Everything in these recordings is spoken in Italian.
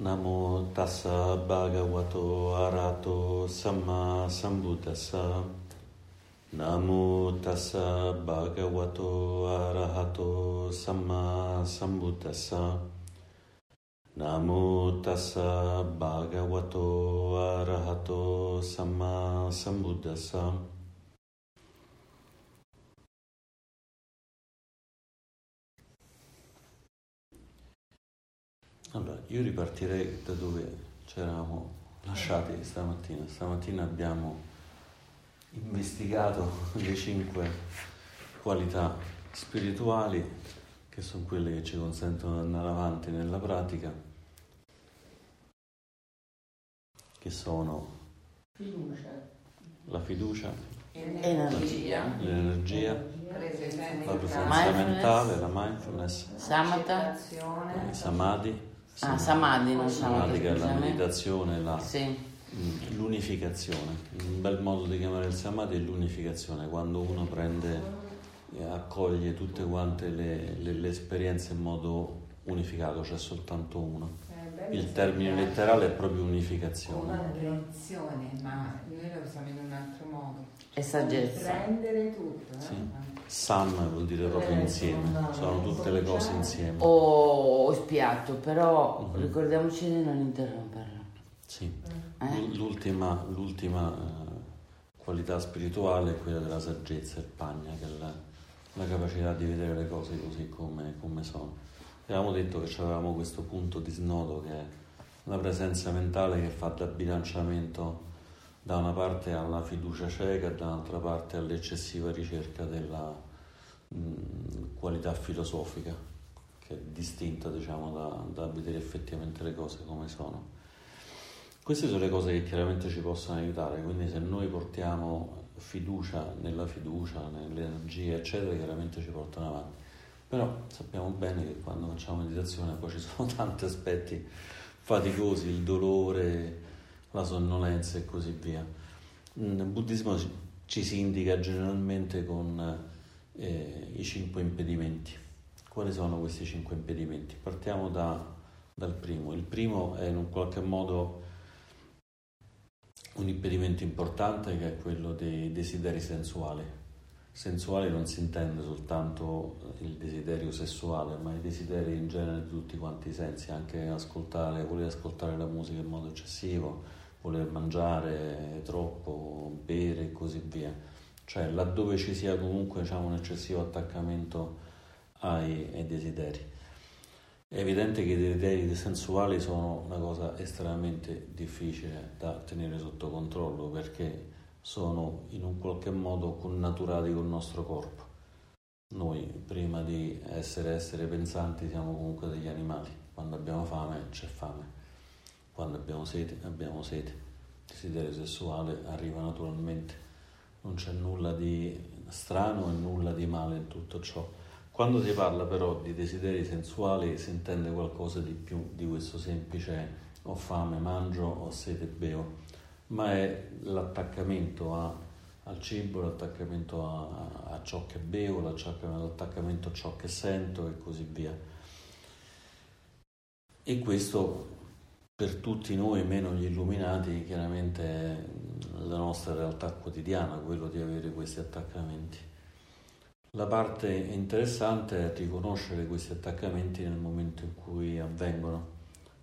Namo tassa bhagavato arato samma sambuddhassa. Namo tassa bhagavato arahato samma sambuddhassa. Namo tassa bhagavato arahato samma sambuddhassa. Allora, io ripartirei da dove ci eravamo lasciati stamattina. Stamattina abbiamo investigato le cinque qualità spirituali che sono quelle che ci consentono di andare avanti nella pratica, che sono Fiducia. la fiducia, Energia. l'energia, la presenza Mindfulness. mentale, la mindfulness, Samatha. il samadhi, Ah, Samadhi, non samadhi che è la meditazione, la Sì. Mm, L'unificazione, un bel modo di chiamare il samadhi è l'unificazione, quando uno prende e accoglie tutte quante le, le- le esperienze in modo unificato, c'è soltanto uno. Il termine letterale è proprio unificazione. Una redizione, ma noi lo usiamo in un altro modo. E saggezza. Prendere tutto. eh? Sì. Sam vuol dire proprio insieme, sono tutte le cose insieme. O, o spiato, però Mhm. ricordiamoci di non interromperlo. Sì. Eh? L'ultima, l'ultima, eh, qualità spirituale è quella della saggezza, il pagna, che è la, la capacità di vedere le cose così come, come sono. Avevamo detto che avevamo questo punto di snodo che è la presenza mentale che fa da bilanciamento da una parte alla fiducia cieca e dall'altra parte all'eccessiva ricerca della mh, qualità filosofica, che è distinta diciamo, da, da vedere effettivamente le cose come sono. Queste sono le cose che chiaramente ci possono aiutare, quindi se noi portiamo fiducia nella fiducia, nell'energia, eccetera, chiaramente ci portano avanti. Però sappiamo bene che quando facciamo meditazione poi ci sono tanti aspetti faticosi, il dolore, la sonnolenza e così via. Nel buddismo ci- ci si indica generalmente con eh, i cinque impedimenti. Quali sono questi cinque impedimenti? Partiamo da- dal primo. Il primo è in un qualche modo un impedimento importante che è quello dei desideri sensuali. Sensuale non si intende soltanto il desiderio sessuale, ma i desideri in genere di tutti quanti i sensi, anche ascoltare, voler ascoltare la musica in modo eccessivo, voler mangiare troppo, bere e così via. Cioè laddove ci sia comunque diciamo, un eccessivo attaccamento ai, ai desideri. È evidente che i desideri sensuali sono una cosa estremamente difficile da tenere sotto controllo perché sono in un qualche modo connaturati col nostro corpo. Noi prima di essere esseri pensanti siamo comunque degli animali, quando abbiamo fame c'è fame, quando abbiamo sete abbiamo sete. Il desiderio sessuale arriva naturalmente, non c'è nulla di strano e nulla di male in tutto ciò. Quando si parla però di desideri sensuali si intende qualcosa di più di questo semplice ho fame, mangio, ho sete, bevo, ma è l'attaccamento a- al cibo, l'attaccamento a, a ciò che bevo, l'attaccamento a ciò che sento e così via. E questo per tutti noi, meno gli illuminati, chiaramente è la nostra realtà quotidiana, quello di avere questi attaccamenti. La parte interessante è riconoscere questi attaccamenti nel momento in cui avvengono,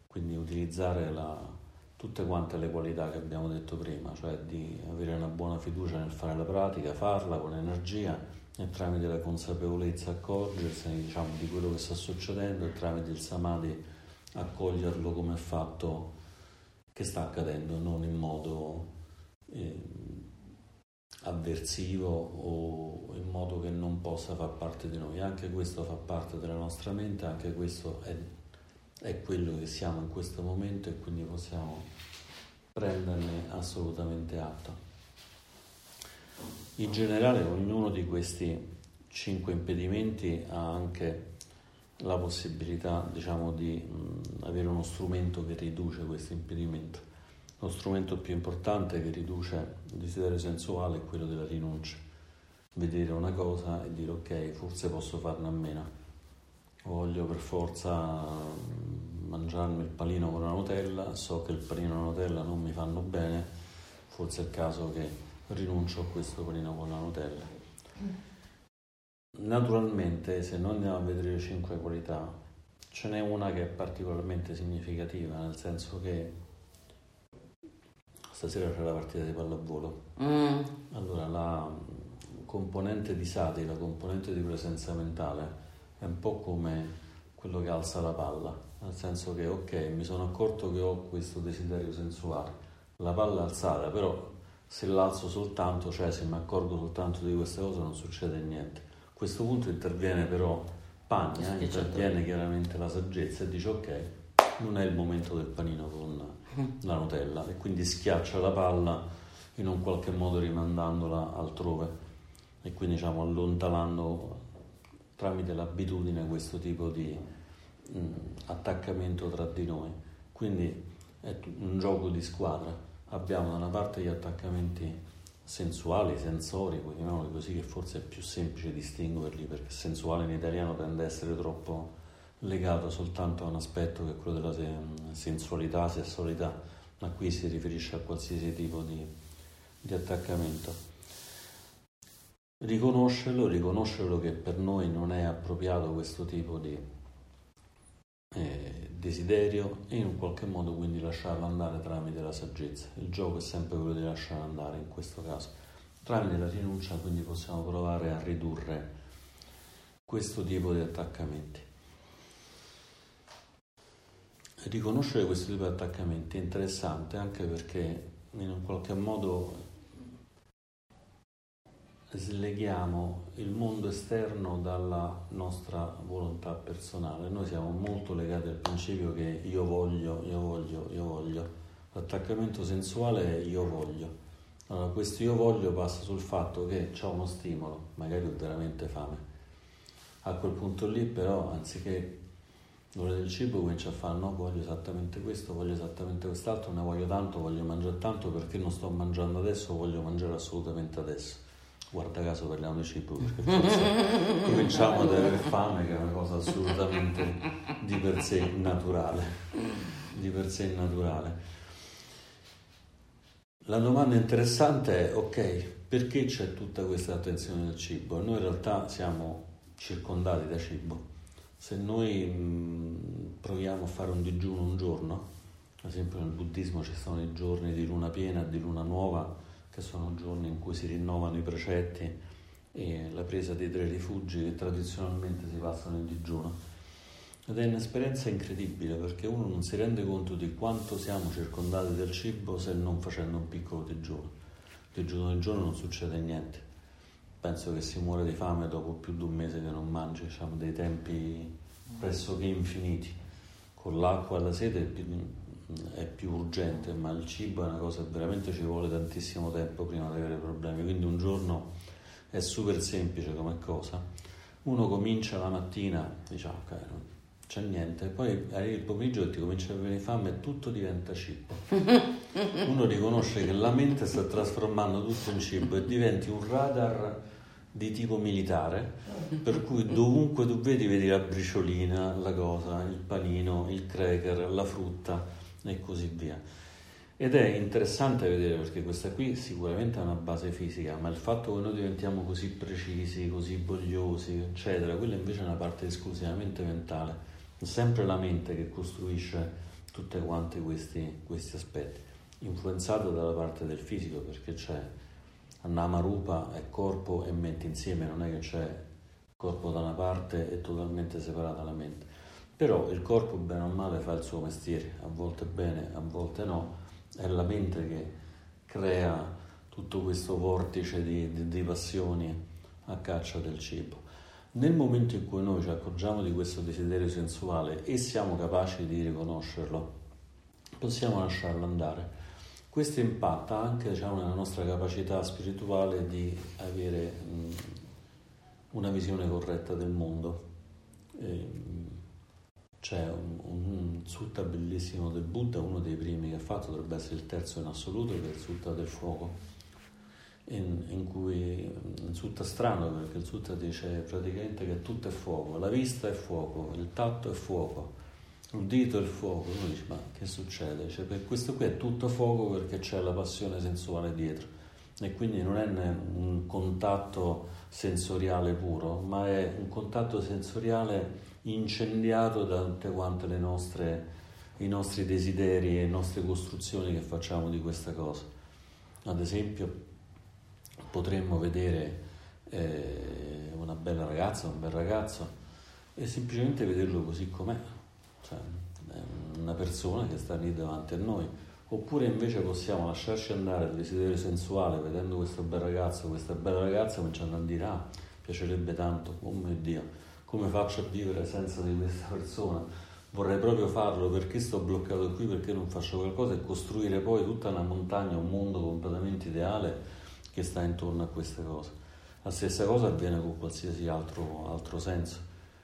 quindi utilizzare la- tutte quante le qualità che abbiamo detto prima, cioè di avere una buona fiducia nel fare la pratica, farla con energia e tramite la consapevolezza accorgersene diciamo, di quello che sta succedendo e tramite il samadhi accoglierlo come fatto che sta accadendo, non in modo eh, avversivo o in modo che non possa far parte di noi. Anche questo fa parte della nostra mente, anche questo è, è quello che siamo in questo momento e quindi possiamo prenderne assolutamente atto. In generale ognuno di questi cinque impedimenti ha anche la possibilità diciamo, di mh, avere uno strumento che riduce questo impedimento. Lo strumento più importante che riduce il desiderio sensuale è quello della rinuncia. Vedere una cosa e dire ok, forse posso farne a meno. Voglio per forza mangiarmi il panino con la Nutella, so che il panino e la Nutella non mi fanno bene, forse è il caso che rinuncio a questo panino con la Nutella. Naturalmente, se noi andiamo a vedere le cinque qualità, ce n'è una che è particolarmente significativa, nel senso che stasera c'è la partita di pallavolo. Mm. Allora, la componente di Sati, la componente di presenza mentale, è un po' come quello che alza la palla, nel senso che ok, mi sono accorto che ho questo desiderio sensuale, la palla è alzata, però se l'alzo soltanto, cioè se mi accorgo soltanto di queste cose non succede niente. A questo punto interviene però Pagna, certo. interviene chiaramente la saggezza e dice ok, non è il momento del panino con la Nutella e quindi schiaccia la palla in un qualche modo rimandandola altrove e quindi diciamo allontanando tramite l'abitudine questo tipo di mh, attaccamento tra di noi. Quindi è un gioco di squadra. Abbiamo da una parte gli attaccamenti sensuali, sensori, chiamiamoli così, che forse è più semplice distinguerli perché sensuale in italiano tende a essere troppo legato soltanto a un aspetto che è quello della se- sensualità, sessualità, ma qui si riferisce a qualsiasi tipo di, di attaccamento. Riconoscerlo, riconoscerlo che per noi non è appropriato questo tipo di eh, desiderio e in un qualche modo quindi lasciarlo andare tramite la saggezza. Il gioco è sempre quello di lasciare andare in questo caso. Tramite la rinuncia quindi possiamo provare a ridurre questo tipo di attaccamenti. Riconoscere questo tipo di attaccamenti è interessante anche perché in un qualche modo sleghiamo il mondo esterno dalla nostra volontà personale. Noi siamo molto legati al principio che io voglio, io voglio, io voglio. L'attaccamento sensuale è io voglio. Allora, questo io voglio passa sul fatto che ho uno stimolo, magari ho veramente fame. A quel punto lì però, anziché volere del cibo, comincio a fare no, voglio esattamente questo, voglio esattamente quest'altro, ne voglio tanto, voglio mangiare tanto, perché non sto mangiando adesso, voglio mangiare assolutamente adesso. Guarda caso parliamo di cibo, perché forse cominciamo ad avere fame, che è una cosa assolutamente di per sé naturale. Di per sé naturale. La domanda interessante è, ok, perché c'è tutta questa attenzione al cibo? Noi in realtà siamo circondati da cibo. Se noi mh, proviamo a fare un digiuno un giorno, ad esempio nel buddismo ci sono i giorni di luna piena di luna nuova, che sono giorni in cui si rinnovano i precetti e la presa dei tre rifugi che tradizionalmente si passano in digiuno. Ed è un'esperienza incredibile perché uno non si rende conto di quanto siamo circondati dal cibo se non facendo un piccolo digiuno. Digiuno di giorno non succede niente. Penso che si muore di fame dopo più di un mese che non mangi, diciamo dei tempi pressoché infiniti. Con l'acqua e la sete è più, urgente, ma il cibo è una cosa che veramente ci vuole tantissimo tempo prima di avere problemi. Quindi un giorno è super semplice come cosa. Uno comincia la mattina, dice ok, non c'è niente, poi arriva il pomeriggio e ti comincia a venire fame e tutto diventa cibo. Uno riconosce che la mente sta trasformando tutto in cibo e diventi un radar di tipo militare, per cui dovunque tu vedi, vedi la briciolina, la cosa, il panino, il cracker, la frutta e così via. Ed è interessante vedere perché questa qui sicuramente ha una base fisica, ma il fatto che noi diventiamo così precisi, così vogliosi, eccetera, quella invece è una parte esclusivamente mentale. È sempre la mente che costruisce tutti quanti questi, questi aspetti, influenzato dalla parte del fisico, perché c'è Namarupa è corpo e mente insieme, non è che c'è corpo da una parte e totalmente separata la mente. Però il corpo, bene o male, fa il suo mestiere, a volte bene, a volte no, è la mente che crea tutto questo vortice di, di, di passioni a caccia del cibo. Nel momento in cui noi ci accorgiamo di questo desiderio sensuale e siamo capaci di riconoscerlo, possiamo lasciarlo andare. Questo impatta anche diciamo, nella nostra capacità spirituale di avere mh, una visione corretta del mondo. E, c'è un, un sutta bellissimo del Buddha, uno dei primi che ha fatto, dovrebbe essere il terzo in assoluto, che è il sutta del fuoco, in, in cui un sutta strano perché il sutta dice praticamente che tutto è fuoco, la vista è fuoco, il tatto è fuoco, udito il fuoco, uno dice ma che succede? Cioè, per questo qui è tutto fuoco perché c'è la passione sensuale dietro e quindi non è un contatto sensoriale puro, ma è un contatto sensoriale incendiato da tutte quante le nostre, i nostri desideri e le nostre costruzioni che facciamo di questa cosa. Ad esempio potremmo vedere eh, una bella ragazza, un bel ragazzo e semplicemente vederlo così com'è, cioè una persona che sta lì davanti a noi. Oppure invece possiamo lasciarci andare al desiderio sensuale vedendo questo bel ragazzo, questa bella ragazza, cominciando a dire ah, piacerebbe tanto, oh mio Dio, come faccio a vivere senza di questa persona? Vorrei proprio farlo perché sto bloccato qui, perché non faccio qualcosa e costruire poi tutta una montagna, un mondo completamente ideale che sta intorno a queste cose. La stessa cosa avviene con qualsiasi altro, altro senso.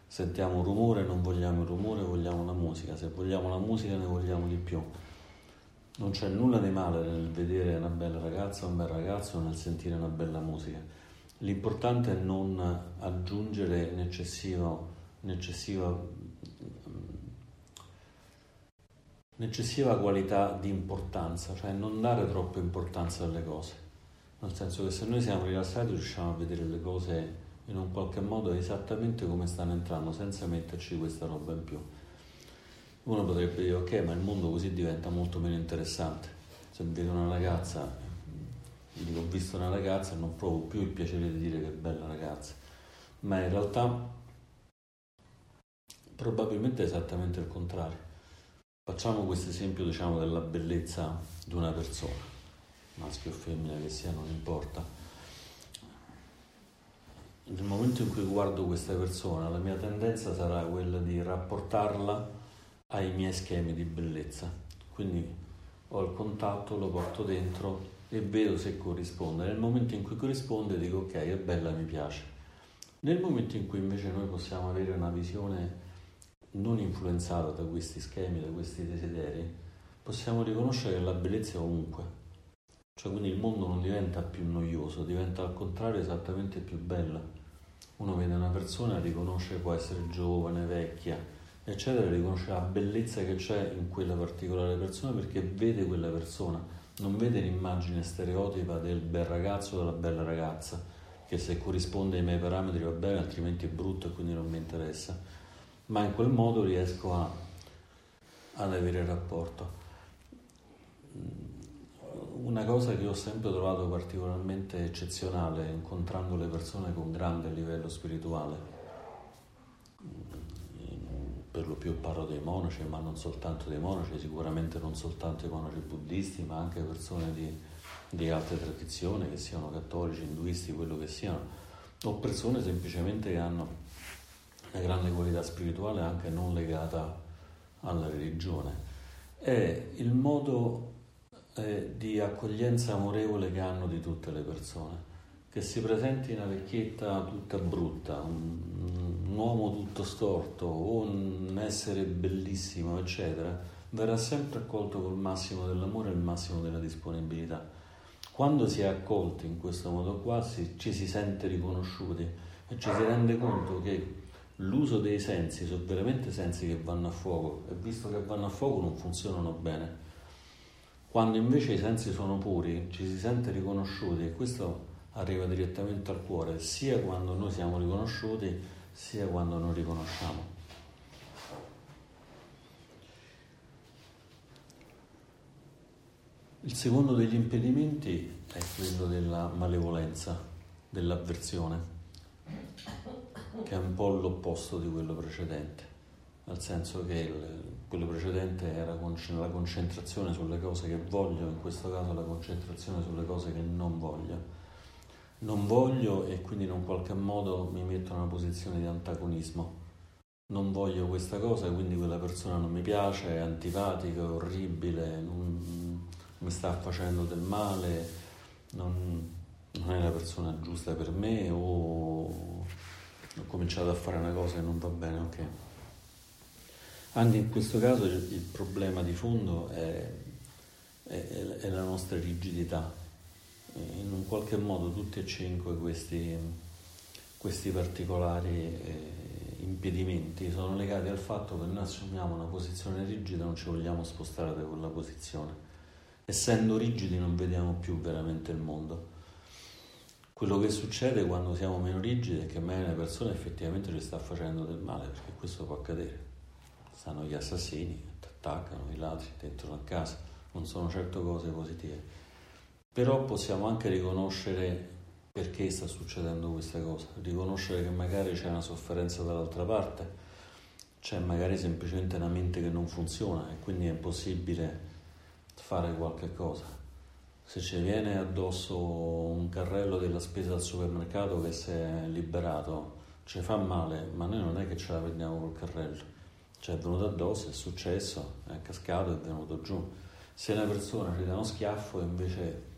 Sentiamo un rumore, non vogliamo il rumore, vogliamo la musica. Se vogliamo la musica ne vogliamo di più. Non c'è nulla di male nel vedere una bella ragazza un bel ragazzo nel sentire una bella musica. L'importante è non aggiungere un'eccessiva, un'eccessiva qualità di importanza, cioè non dare troppa importanza alle cose. Nel senso che se noi siamo rilassati riusciamo a vedere le cose in un qualche modo esattamente come stanno entrando, senza metterci questa roba in più. Uno potrebbe dire ok, ma il mondo così diventa molto meno interessante. Se vedo una ragazza, dico ho visto una ragazza, non provo più il piacere di dire che bella ragazza, ma in realtà probabilmente è esattamente il contrario. Facciamo questo esempio diciamo, della bellezza di una persona maschio o femmina che sia, non importa. Nel momento in cui guardo questa persona, la mia tendenza sarà quella di rapportarla ai miei schemi di bellezza. Quindi ho il contatto, lo porto dentro e vedo se corrisponde. Nel momento in cui corrisponde dico ok, è bella, mi piace. Nel momento in cui invece noi possiamo avere una visione non influenzata da questi schemi, da questi desideri, possiamo riconoscere la bellezza ovunque cioè quindi il mondo non diventa più noioso, diventa al contrario esattamente più bella. Uno vede una persona, riconosce può essere giovane, vecchia, eccetera, riconosce la bellezza che c'è in quella particolare persona perché vede quella persona, non vede l'immagine stereotipa del bel ragazzo o della bella ragazza, che se corrisponde ai miei parametri va bene, altrimenti è brutto e quindi non mi interessa. Ma in quel modo riesco a, ad avere il rapporto una cosa che ho sempre trovato particolarmente eccezionale incontrando le persone con grande livello spirituale, per lo più parlo dei monaci, ma non soltanto dei monaci, sicuramente non soltanto i monaci buddisti, ma anche persone di, di altre tradizioni, che siano cattolici, induisti, quello che siano, o persone semplicemente che hanno una grande qualità spirituale anche non legata alla religione. È il modo eh, di accoglienza amorevole che hanno di tutte le persone. Che si presenti una vecchietta tutta brutta, un, un uomo tutto storto o un essere bellissimo, eccetera, verrà sempre accolto col massimo dell'amore e il massimo della disponibilità. Quando si è accolti in questo modo qua si, ci si sente riconosciuti e ci si rende conto che l'uso dei sensi sono veramente sensi che vanno a fuoco e visto che vanno a fuoco non funzionano bene quando invece i sensi sono puri, ci si sente riconosciuti e questo arriva direttamente al cuore, sia quando noi siamo riconosciuti, sia quando non riconosciamo. Il secondo degli impedimenti è quello della malevolenza, dell'avversione, che è un po' l'opposto di quello precedente, nel senso che il, quello precedente era la concentrazione sulle cose che voglio, in questo caso la concentrazione sulle cose che non voglio. Non voglio e quindi in un qualche modo mi metto in una posizione di antagonismo. Non voglio questa cosa, quindi quella persona non mi piace, è antipatica, è orribile, non, mi sta facendo del male, non, non è la persona giusta per me o ho cominciato a fare una cosa che non va bene, ok. Anche in questo caso il problema di fondo è, è, è la nostra rigidità. In un qualche modo tutti e cinque questi, questi particolari eh, impedimenti sono legati al fatto che noi assumiamo una posizione rigida non ci vogliamo spostare da quella posizione. Essendo rigidi non vediamo più veramente il mondo. Quello che succede quando siamo meno rigidi è che magari una persona effettivamente ci sta facendo del male, perché questo può accadere. Stanno gli assassini, ti attaccano, i ladri dentro a casa, non sono certo cose positive. Però possiamo anche riconoscere perché sta succedendo questa cosa, riconoscere che magari c'è una sofferenza dall'altra parte, c'è magari semplicemente una mente che non funziona e quindi è impossibile fare qualche cosa. Se ci viene addosso un carrello della spesa al supermercato che si è liberato, ci fa male, ma noi non è che ce la prendiamo col carrello, ci è venuto addosso, è successo, è cascato, è venuto giù. Se una persona ci dà uno schiaffo invece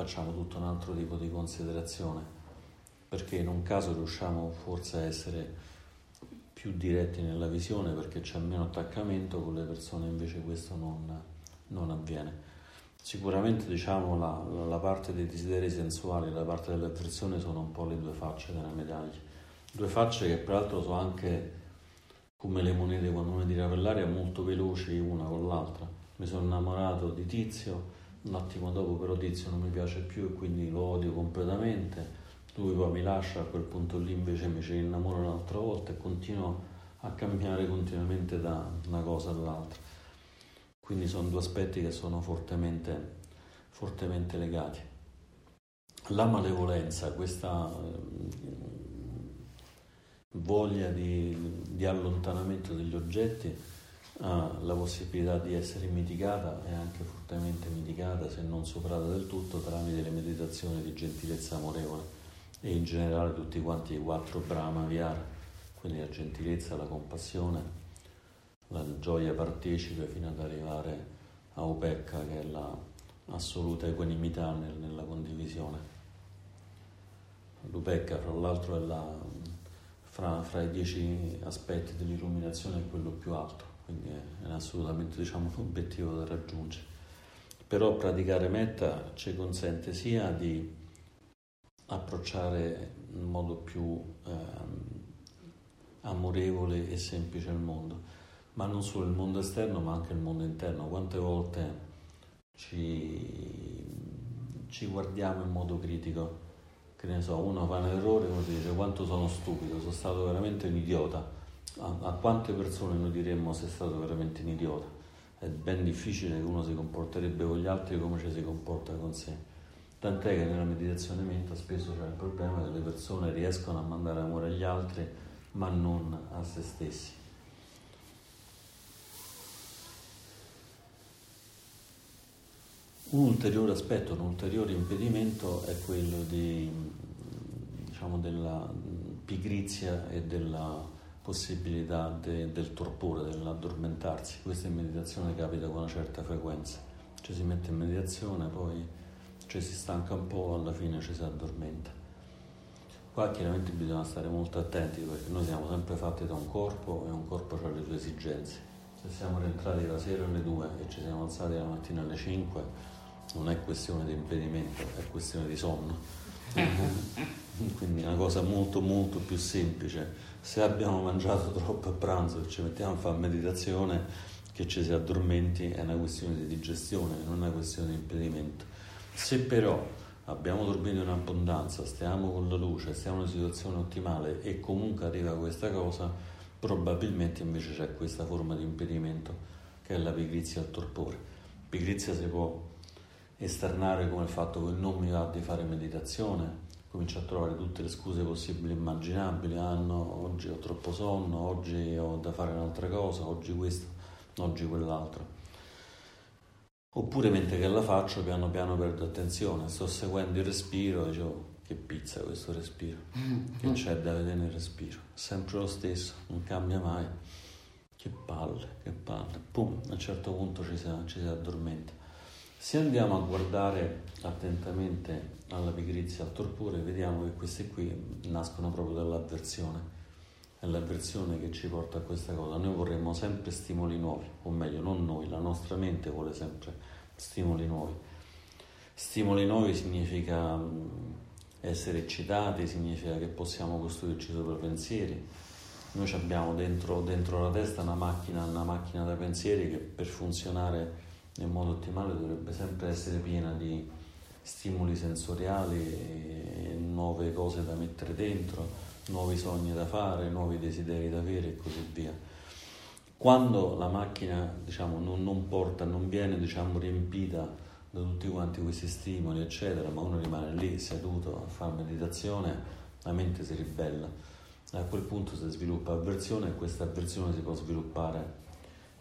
facciamo tutto un altro tipo di considerazione, perché in un caso riusciamo forse a essere più diretti nella visione perché c'è meno attaccamento, con le persone invece questo non, non avviene. Sicuramente diciamo la, la, parte dei desideri sensuali e la parte dell'avversione sono un po' le due facce della medaglia. Due facce che peraltro sono anche come le monete quando uno tira per l'aria molto veloci una con l'altra. Mi sono innamorato di Tizio, un attimo dopo però Tizio non mi piace più e quindi lo odio completamente, lui poi mi lascia, a quel punto lì invece mi ci innamoro un'altra volta e continuo a cambiare continuamente da una cosa all'altra. Quindi sono due aspetti che sono fortemente, fortemente legati. La malevolenza, questa voglia di, di allontanamento degli oggetti, ha la possibilità di essere mitigata e anche fortemente mitigata, se non superata del tutto, tramite le meditazioni di gentilezza amorevole. E in generale tutti quanti i quattro Brahma Vihara, quindi la gentilezza, la compassione, la gioia partecipe fino ad arrivare a Upecca che è l'assoluta equanimità nel, nella condivisione. L'Upecca fra l'altro è la, fra, fra i dieci aspetti dell'illuminazione è quello più alto quindi è assolutamente diciamo, un obiettivo da raggiungere. Però praticare metta ci consente sia di approcciare in modo più eh, amorevole e semplice il mondo, ma non solo il mondo esterno ma anche il mondo interno. Quante volte ci, ci guardiamo in modo critico? Che ne so, uno fa un errore e uno si dice quanto sono stupido, sono stato veramente un idiota a, a quante persone noi diremmo sei stato veramente un idiota? È ben difficile che uno si comporterebbe con gli altri come ci si comporta con sé. Tant'è che nella meditazione menta spesso c'è il problema che le persone riescono a mandare amore agli altri ma non a se stessi. Un ulteriore aspetto, un ulteriore impedimento è quello di, diciamo, della pigrizia e della possibilità de, del torpore, dell'addormentarsi. Questa in meditazione capita con una certa frequenza. Ci si mette in meditazione, poi ci si stanca un po', alla fine ci si addormenta. Qua chiaramente bisogna stare molto attenti perché noi siamo sempre fatti da un corpo e un corpo ha le sue esigenze. Se siamo rientrati la sera alle 2 e ci siamo alzati la mattina alle 5, non è questione di impedimento, è questione di sonno. Quindi è una cosa molto molto più semplice se abbiamo mangiato troppo a pranzo e ci mettiamo a fare meditazione, che ci si addormenti è una questione di digestione, non una questione di impedimento. Se però abbiamo dormito in abbondanza, stiamo con la luce, stiamo in una situazione ottimale e comunque arriva questa cosa, probabilmente invece c'è questa forma di impedimento che è la pigrizia al torpore. Pigrizia si può esternare come il fatto che non mi va di fare meditazione, comincio a trovare tutte le scuse possibili e immaginabili, ah no, oggi ho troppo sonno, oggi ho da fare un'altra cosa, oggi questo, oggi quell'altro. Oppure mentre che la faccio piano piano perdo attenzione, sto seguendo il respiro e dicevo che pizza questo respiro, che c'è da vedere nel respiro, sempre lo stesso, non cambia mai, che palle, che palle, pum, a un certo punto ci si, ci si addormenta. Se andiamo a guardare attentamente alla pigrizia, al torpore, vediamo che queste qui nascono proprio dall'avversione. È l'avversione che ci porta a questa cosa. Noi vorremmo sempre stimoli nuovi, o meglio, non noi, la nostra mente vuole sempre stimoli nuovi. Stimoli nuovi significa mm, essere eccitati, significa che possiamo costruirci sopra pensieri, noi abbiamo dentro, dentro, la testa una macchina, una macchina da pensieri che per funzionare in modo ottimale dovrebbe sempre essere piena di stimoli sensoriali, nuove cose da mettere dentro, nuovi sogni da fare, nuovi desideri da avere e così via. Quando la macchina diciamo, non, non, porta, non viene diciamo, riempita da tutti quanti questi stimoli, eccetera, ma uno rimane lì seduto a fare meditazione, la mente si ribella. A quel punto si sviluppa avversione e questa avversione si può sviluppare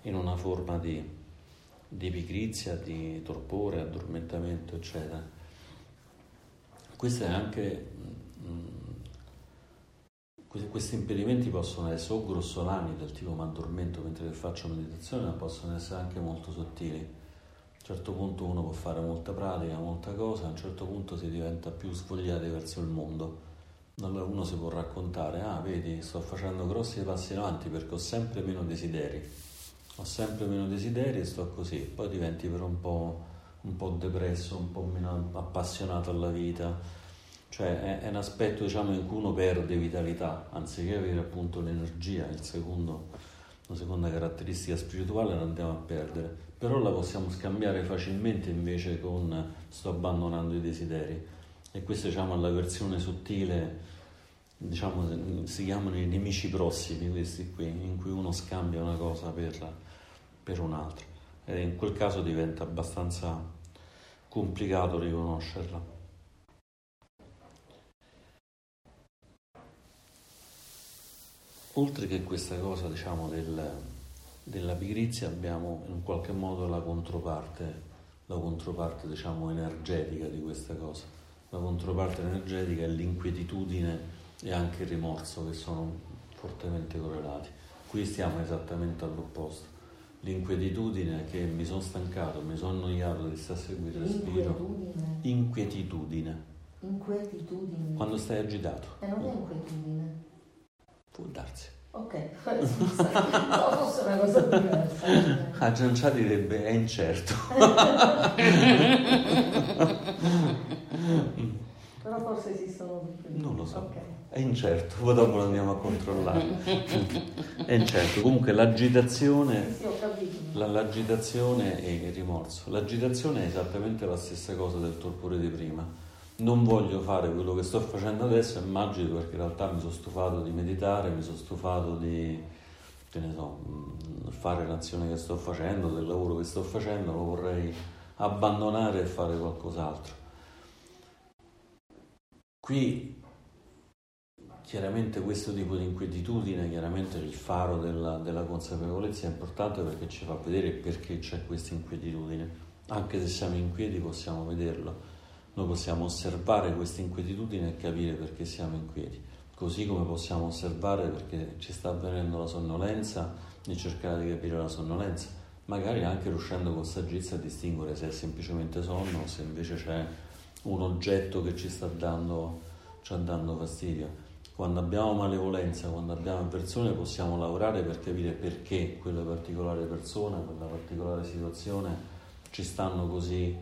in una forma di, di pigrizia, di torpore, addormentamento, eccetera. Questi anche mm, questi impedimenti possono essere o grossolani del tipo mi addormento mentre faccio meditazione, ma possono essere anche molto sottili. A un certo punto uno può fare molta pratica, molta cosa, a un certo punto si diventa più svogliati verso il mondo allora uno si può raccontare, ah vedi, sto facendo grossi passi in avanti perché ho sempre meno desideri, ho sempre meno desideri e sto così, poi diventi per un po', un po depresso, un po' meno appassionato alla vita, cioè è, è, un aspetto diciamo in cui uno perde vitalità, anziché avere appunto l'energia, secondo, la seconda caratteristica spirituale la andiamo a perdere, però la possiamo scambiare facilmente invece con sto abbandonando i desideri. E questa diciamo, è la versione sottile, diciamo, si chiamano i nemici prossimi questi qui, in cui uno scambia una cosa per, per un'altra. E in quel caso diventa abbastanza complicato riconoscerla. Oltre che questa cosa diciamo, del, della pigrizia abbiamo in qualche modo la controparte, la controparte diciamo, energetica di questa cosa la controparte energetica è l'inquietudine e anche il rimorso che sono fortemente correlati. Qui stiamo esattamente all'opposto. L'inquietudine che mi sono stancato, mi sono annoiato di stare a seguire il respiro. Inquietudine. Inquietudine. Quando stai agitato. E non è inquietudine. Può darsi. Ok, no, fosse una cosa diversa. A Giancià direbbe è incerto. Però forse esistono tutti. Non lo so. Okay. È incerto, poi dopo lo andiamo a controllare. è incerto. Comunque l'agitazione, sì, la, l'agitazione e il rimorso. L'agitazione è esattamente la stessa cosa del torpore di prima. Non voglio fare quello che sto facendo adesso, immagino perché in realtà mi sono stufato di meditare, mi sono stufato di che ne so, fare l'azione che sto facendo, del lavoro che sto facendo, lo vorrei abbandonare e fare qualcos'altro. Qui chiaramente questo tipo di inquietudine, chiaramente il faro della, della, consapevolezza è importante perché ci fa vedere perché c'è questa inquietudine. Anche se siamo inquieti possiamo vederlo, noi possiamo osservare questa inquietudine e capire perché siamo inquieti, così come possiamo osservare perché ci sta avvenendo la sonnolenza e cercare di capire la sonnolenza, magari anche riuscendo con saggezza a distinguere se è semplicemente sonno o se invece c'è un oggetto che ci sta dando, ci dando fastidio. Quando abbiamo malevolenza, quando abbiamo avversione, possiamo lavorare per capire perché quella particolare persona, quella particolare situazione ci stanno così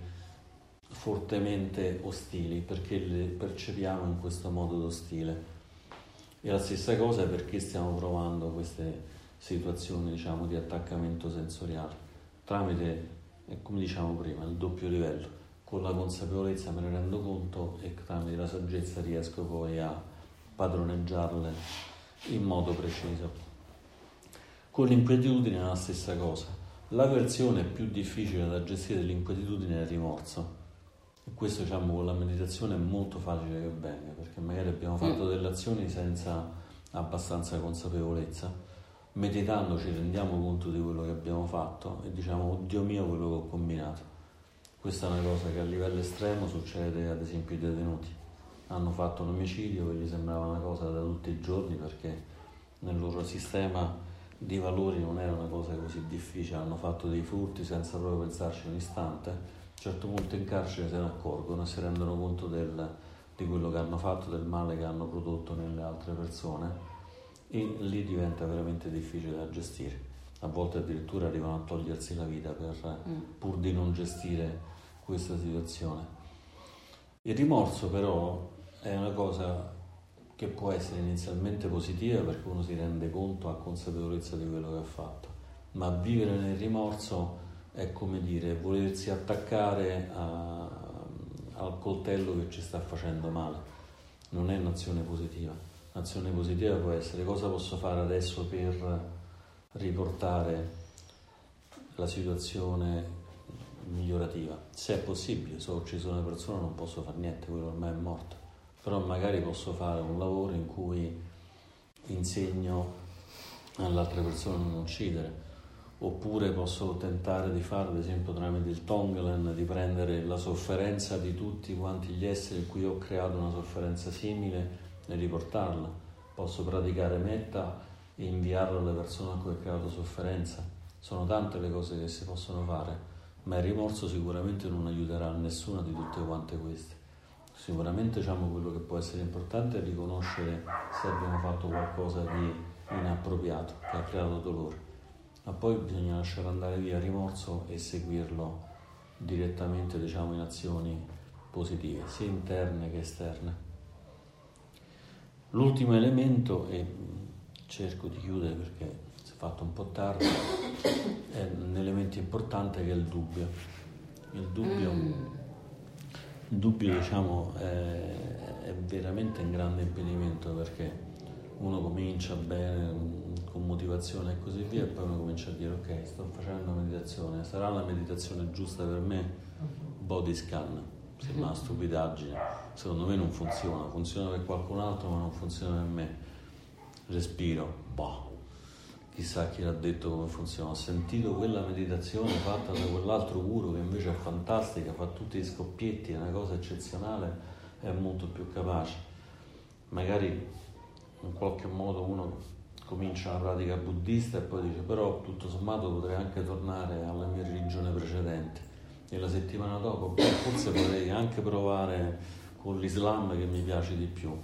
fortemente ostili, perché le percepiamo in questo modo d'ostile. E la stessa cosa è perché stiamo provando queste situazioni diciamo, di attaccamento sensoriale tramite, come diciamo prima, il doppio livello con la consapevolezza me ne rendo conto e tramite la saggezza riesco poi a padroneggiarle in modo preciso. Con l'inquietudine è la stessa cosa. La versione più difficile da gestire dell'inquietudine è il rimorso. E questo diciamo con la meditazione è molto facile che venga, perché magari abbiamo fatto mm. delle azioni senza abbastanza consapevolezza. Meditando ci rendiamo conto di quello che abbiamo fatto e diciamo, oddio mio, quello che ho combinato questa è una cosa che a livello estremo succede ad esempio ai detenuti. Hanno fatto un omicidio che gli sembrava una cosa da tutti i giorni perché nel loro sistema di valori non era una cosa così difficile, hanno fatto dei furti senza proprio pensarci un istante. A un certo punto in carcere se ne accorgono e si rendono conto del, di quello che hanno fatto, del male che hanno prodotto nelle altre persone e lì diventa veramente difficile da gestire. A volte addirittura arrivano a togliersi la vita per, mm. pur di non gestire questa situazione. Il rimorso però è una cosa che può essere inizialmente positiva perché uno si rende conto, ha consapevolezza di quello che ha fatto, ma vivere nel rimorso è come dire volersi attaccare a, al coltello che ci sta facendo male, non è un'azione positiva. Un'azione positiva può essere cosa posso fare adesso per riportare la situazione migliorativa, se è possibile, se ho ucciso una persona non posso fare niente, quello ormai è morto, però magari posso fare un lavoro in cui insegno all'altra persona a non uccidere, oppure posso tentare di fare, ad esempio tramite il Tonglen, di prendere la sofferenza di tutti quanti gli esseri in cui ho creato una sofferenza simile e riportarla. Posso praticare metta e inviarlo alle persone a cui ho creato sofferenza. Sono tante le cose che si possono fare ma il rimorso sicuramente non aiuterà nessuna di tutte quante queste. Sicuramente diciamo, quello che può essere importante è riconoscere se abbiamo fatto qualcosa di inappropriato, che ha creato dolore, ma poi bisogna lasciare andare via il rimorso e seguirlo direttamente diciamo, in azioni positive, sia interne che esterne. L'ultimo elemento, e cerco di chiudere perché fatto un po' tardi, è un elemento importante che è il dubbio. Il dubbio, mm. il dubbio diciamo, è, è, veramente un grande impedimento perché uno comincia bene, con motivazione e così via, e poi uno comincia a dire ok, sto facendo meditazione, sarà la meditazione giusta per me? Body scan, sembra una stupidaggine, secondo me non funziona, funziona per qualcun altro ma non funziona per me. Respiro, boh, chissà chi l'ha detto come funziona. Ho sentito quella meditazione fatta da quell'altro guru che invece è fantastica, fa tutti gli scoppietti, è una cosa eccezionale, è molto più capace. Magari in qualche modo uno comincia una pratica buddista e poi dice però tutto sommato potrei anche tornare alla mia religione precedente e la settimana dopo forse potrei anche provare con l'Islam che mi piace di più.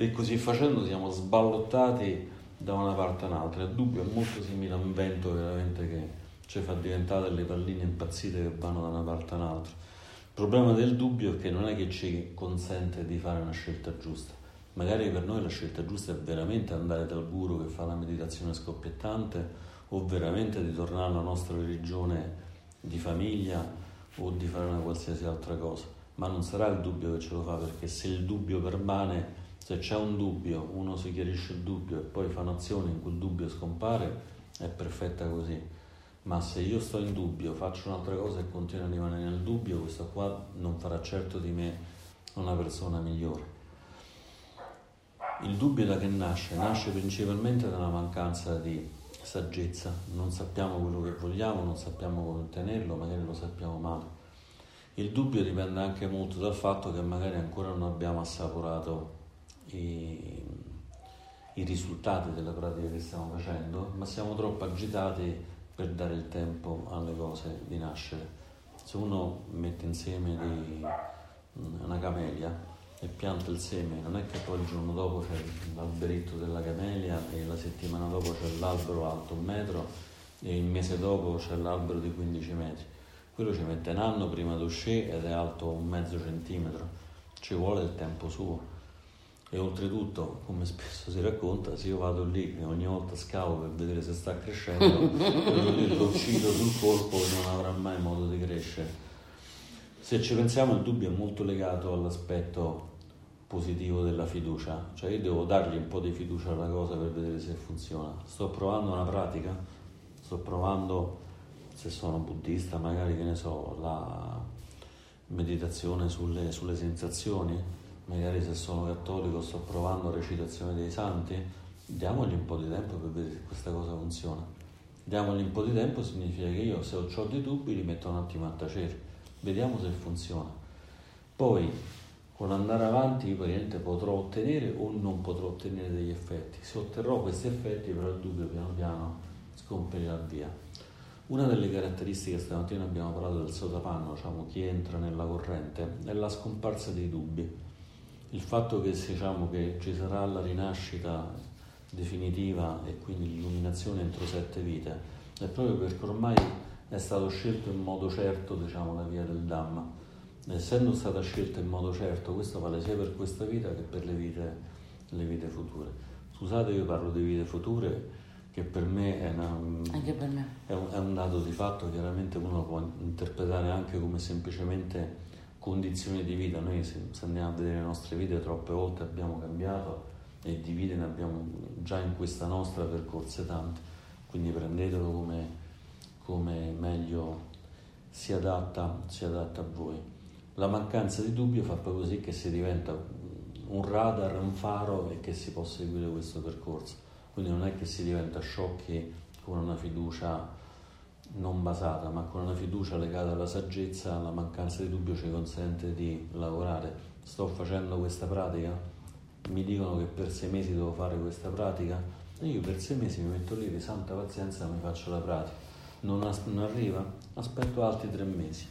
E così facendo siamo sballottati da una parte all'altra. Il dubbio è molto simile a un vento veramente che ci fa diventare delle palline impazzite che vanno da una parte all'altra. Il problema del dubbio è che non è che ci consente di fare una scelta giusta. Magari per noi la scelta giusta è veramente andare dal guru che fa la meditazione scoppiettante o veramente di tornare alla nostra religione di famiglia o di fare una qualsiasi altra cosa. Ma non sarà il dubbio che ce lo fa perché se il dubbio permane se c'è un dubbio, uno si chiarisce il dubbio e poi fa un'azione in cui il dubbio scompare, è perfetta così. Ma se io sto in dubbio, faccio un'altra cosa e continuo a rimanere nel dubbio, questo qua non farà certo di me una persona migliore. Il dubbio da che nasce? Nasce principalmente da una mancanza di saggezza, non sappiamo quello che vogliamo, non sappiamo come ottenerlo, magari lo sappiamo male. Il dubbio dipende anche molto dal fatto che magari ancora non abbiamo assaporato i, i risultati della pratica che stiamo facendo, ma siamo troppo agitati per dare il tempo alle cose di nascere. Se uno mette insieme di, una camelia e pianta il seme, non è che poi il giorno dopo c'è l'alberetto della camelia e la settimana dopo c'è l'albero alto un metro e il mese dopo c'è l'albero di 15 metri. Quello ci mette un anno prima di uscire ed è alto un mezzo centimetro, ci vuole il tempo suo. E oltretutto, come spesso si racconta, se io vado lì e ogni volta scavo per vedere se sta crescendo, lo uccido sul colpo e non avrà mai modo di crescere. Se ci pensiamo il dubbio è molto legato all'aspetto positivo della fiducia, cioè io devo dargli un po' di fiducia alla cosa per vedere se funziona. Sto provando una pratica, sto provando, se sono buddista, magari che ne so, la meditazione sulle, sulle sensazioni, magari sono cattolico sto provando recitazione dei santi, diamogli un po' di tempo per vedere se questa cosa funziona. Diamogli un po' di tempo significa che io se ho dei dubbi li metto un attimo a tacere, vediamo se funziona. Poi con andare avanti io potrò ottenere o non potrò ottenere degli effetti. Se otterrò questi effetti però il dubbio piano piano scomparirà via. Una delle caratteristiche, stamattina abbiamo parlato del sotapanno, diciamo chi entra nella corrente, è la scomparsa dei dubbi il fatto che, diciamo, che ci sarà la rinascita definitiva e quindi l'illuminazione entro sette vite è proprio perché ormai è stato scelto in modo certo diciamo, la via del Dhamma. Essendo stata scelta in modo certo, questo vale sia per questa vita che per le vite le vite future. Scusate, io parlo di vite future che per me è, una, Anche per me. è, un, è un dato di fatto, chiaramente uno può interpretare anche come semplicemente condizioni di vita. Noi se, andiamo a vedere le nostre vite troppe volte abbiamo cambiato e di vite ne abbiamo già in questa nostra percorse tante, quindi prendetelo come, come meglio si adatta, si adatta a voi. La mancanza di dubbio fa proprio sì che si diventa un radar, un faro e che si possa seguire questo percorso. Quindi non è che si diventa sciocchi con una fiducia non basata, ma con una fiducia legata alla saggezza, la mancanza di dubbio ci consente di lavorare. Sto facendo questa pratica, mi dicono che per sei mesi devo fare questa pratica, e io per sei mesi mi metto lì di santa pazienza e mi faccio la pratica. Non, as- non arriva? Aspetto altri tre mesi.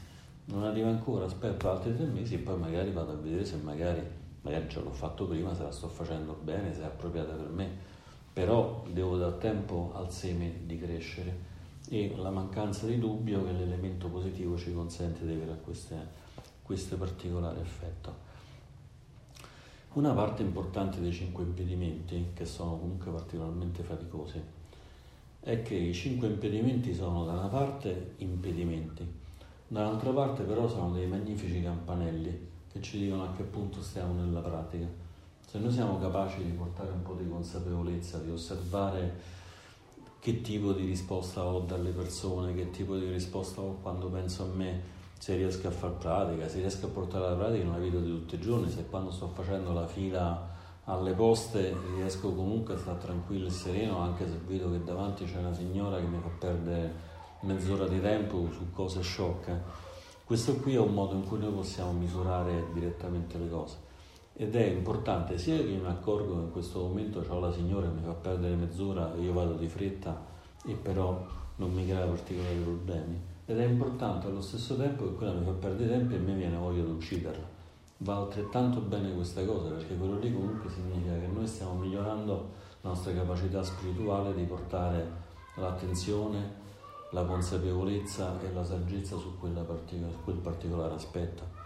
Non arriva ancora? Aspetto altri tre mesi e poi magari vado a vedere se magari, magari già l'ho fatto prima, se la sto facendo bene, se è appropriata per me. Però devo dar tempo al seme di crescere e la mancanza di dubbio che l'elemento positivo ci consente di avere questo particolare effetto. Una parte importante dei cinque impedimenti, che sono comunque particolarmente faticosi, è che i cinque impedimenti sono da una parte impedimenti, dall'altra parte però sono dei magnifici campanelli che ci dicono a che punto stiamo nella pratica. Se noi siamo capaci di portare un po' di consapevolezza, di osservare che tipo di risposta ho dalle persone, che tipo di risposta ho quando penso a me, se riesco a far pratica, se riesco a portare la pratica in una vita di tutti i giorni, se quando sto facendo la fila alle poste riesco comunque a stare tranquillo e sereno, anche se vedo che davanti c'è una signora che mi fa perdere mezz'ora di tempo su cose sciocche. Questo qui è un modo in cui noi possiamo misurare direttamente le cose. Ed è importante sia che mi accorgo che in questo momento ho la signora che mi fa perdere mezz'ora, io vado di fretta e però non mi crea particolari problemi. Ed è importante allo stesso tempo che quella mi fa perdere tempo e a me viene voglia di ucciderla. Va altrettanto bene questa cosa perché quello lì comunque significa che noi stiamo migliorando la nostra capacità spirituale di portare l'attenzione, la consapevolezza e la saggezza su, partic- su quel particolare aspetto.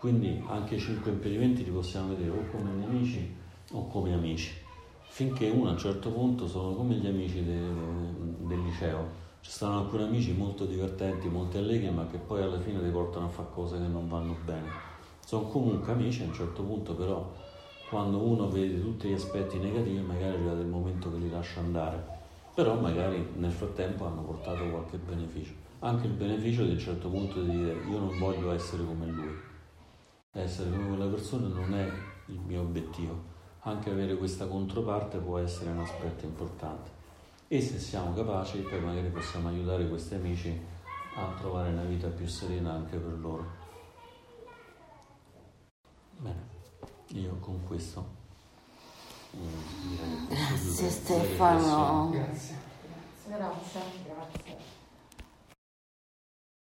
Quindi anche i cinque impedimenti li possiamo vedere o come nemici o come amici, finché uno a un certo punto sono come gli amici de, del liceo. Ci stanno alcuni amici molto divertenti, molto allegri, ma che poi alla fine ti portano a fare cose che non vanno bene. Sono comunque amici a un certo punto, però quando uno vede tutti gli aspetti negativi magari arriva del momento che li lascia andare però magari nel frattempo hanno portato qualche beneficio. Anche il beneficio di un certo punto di dire io non voglio essere come lui. Essere come quella persona non è il mio obiettivo. Anche avere questa controparte può essere un aspetto importante. E se siamo capaci, poi magari possiamo aiutare questi amici a trovare una vita più serena anche per loro. Bene, io con questo Grazie Stefano. Grazie. Grazie. Grazie.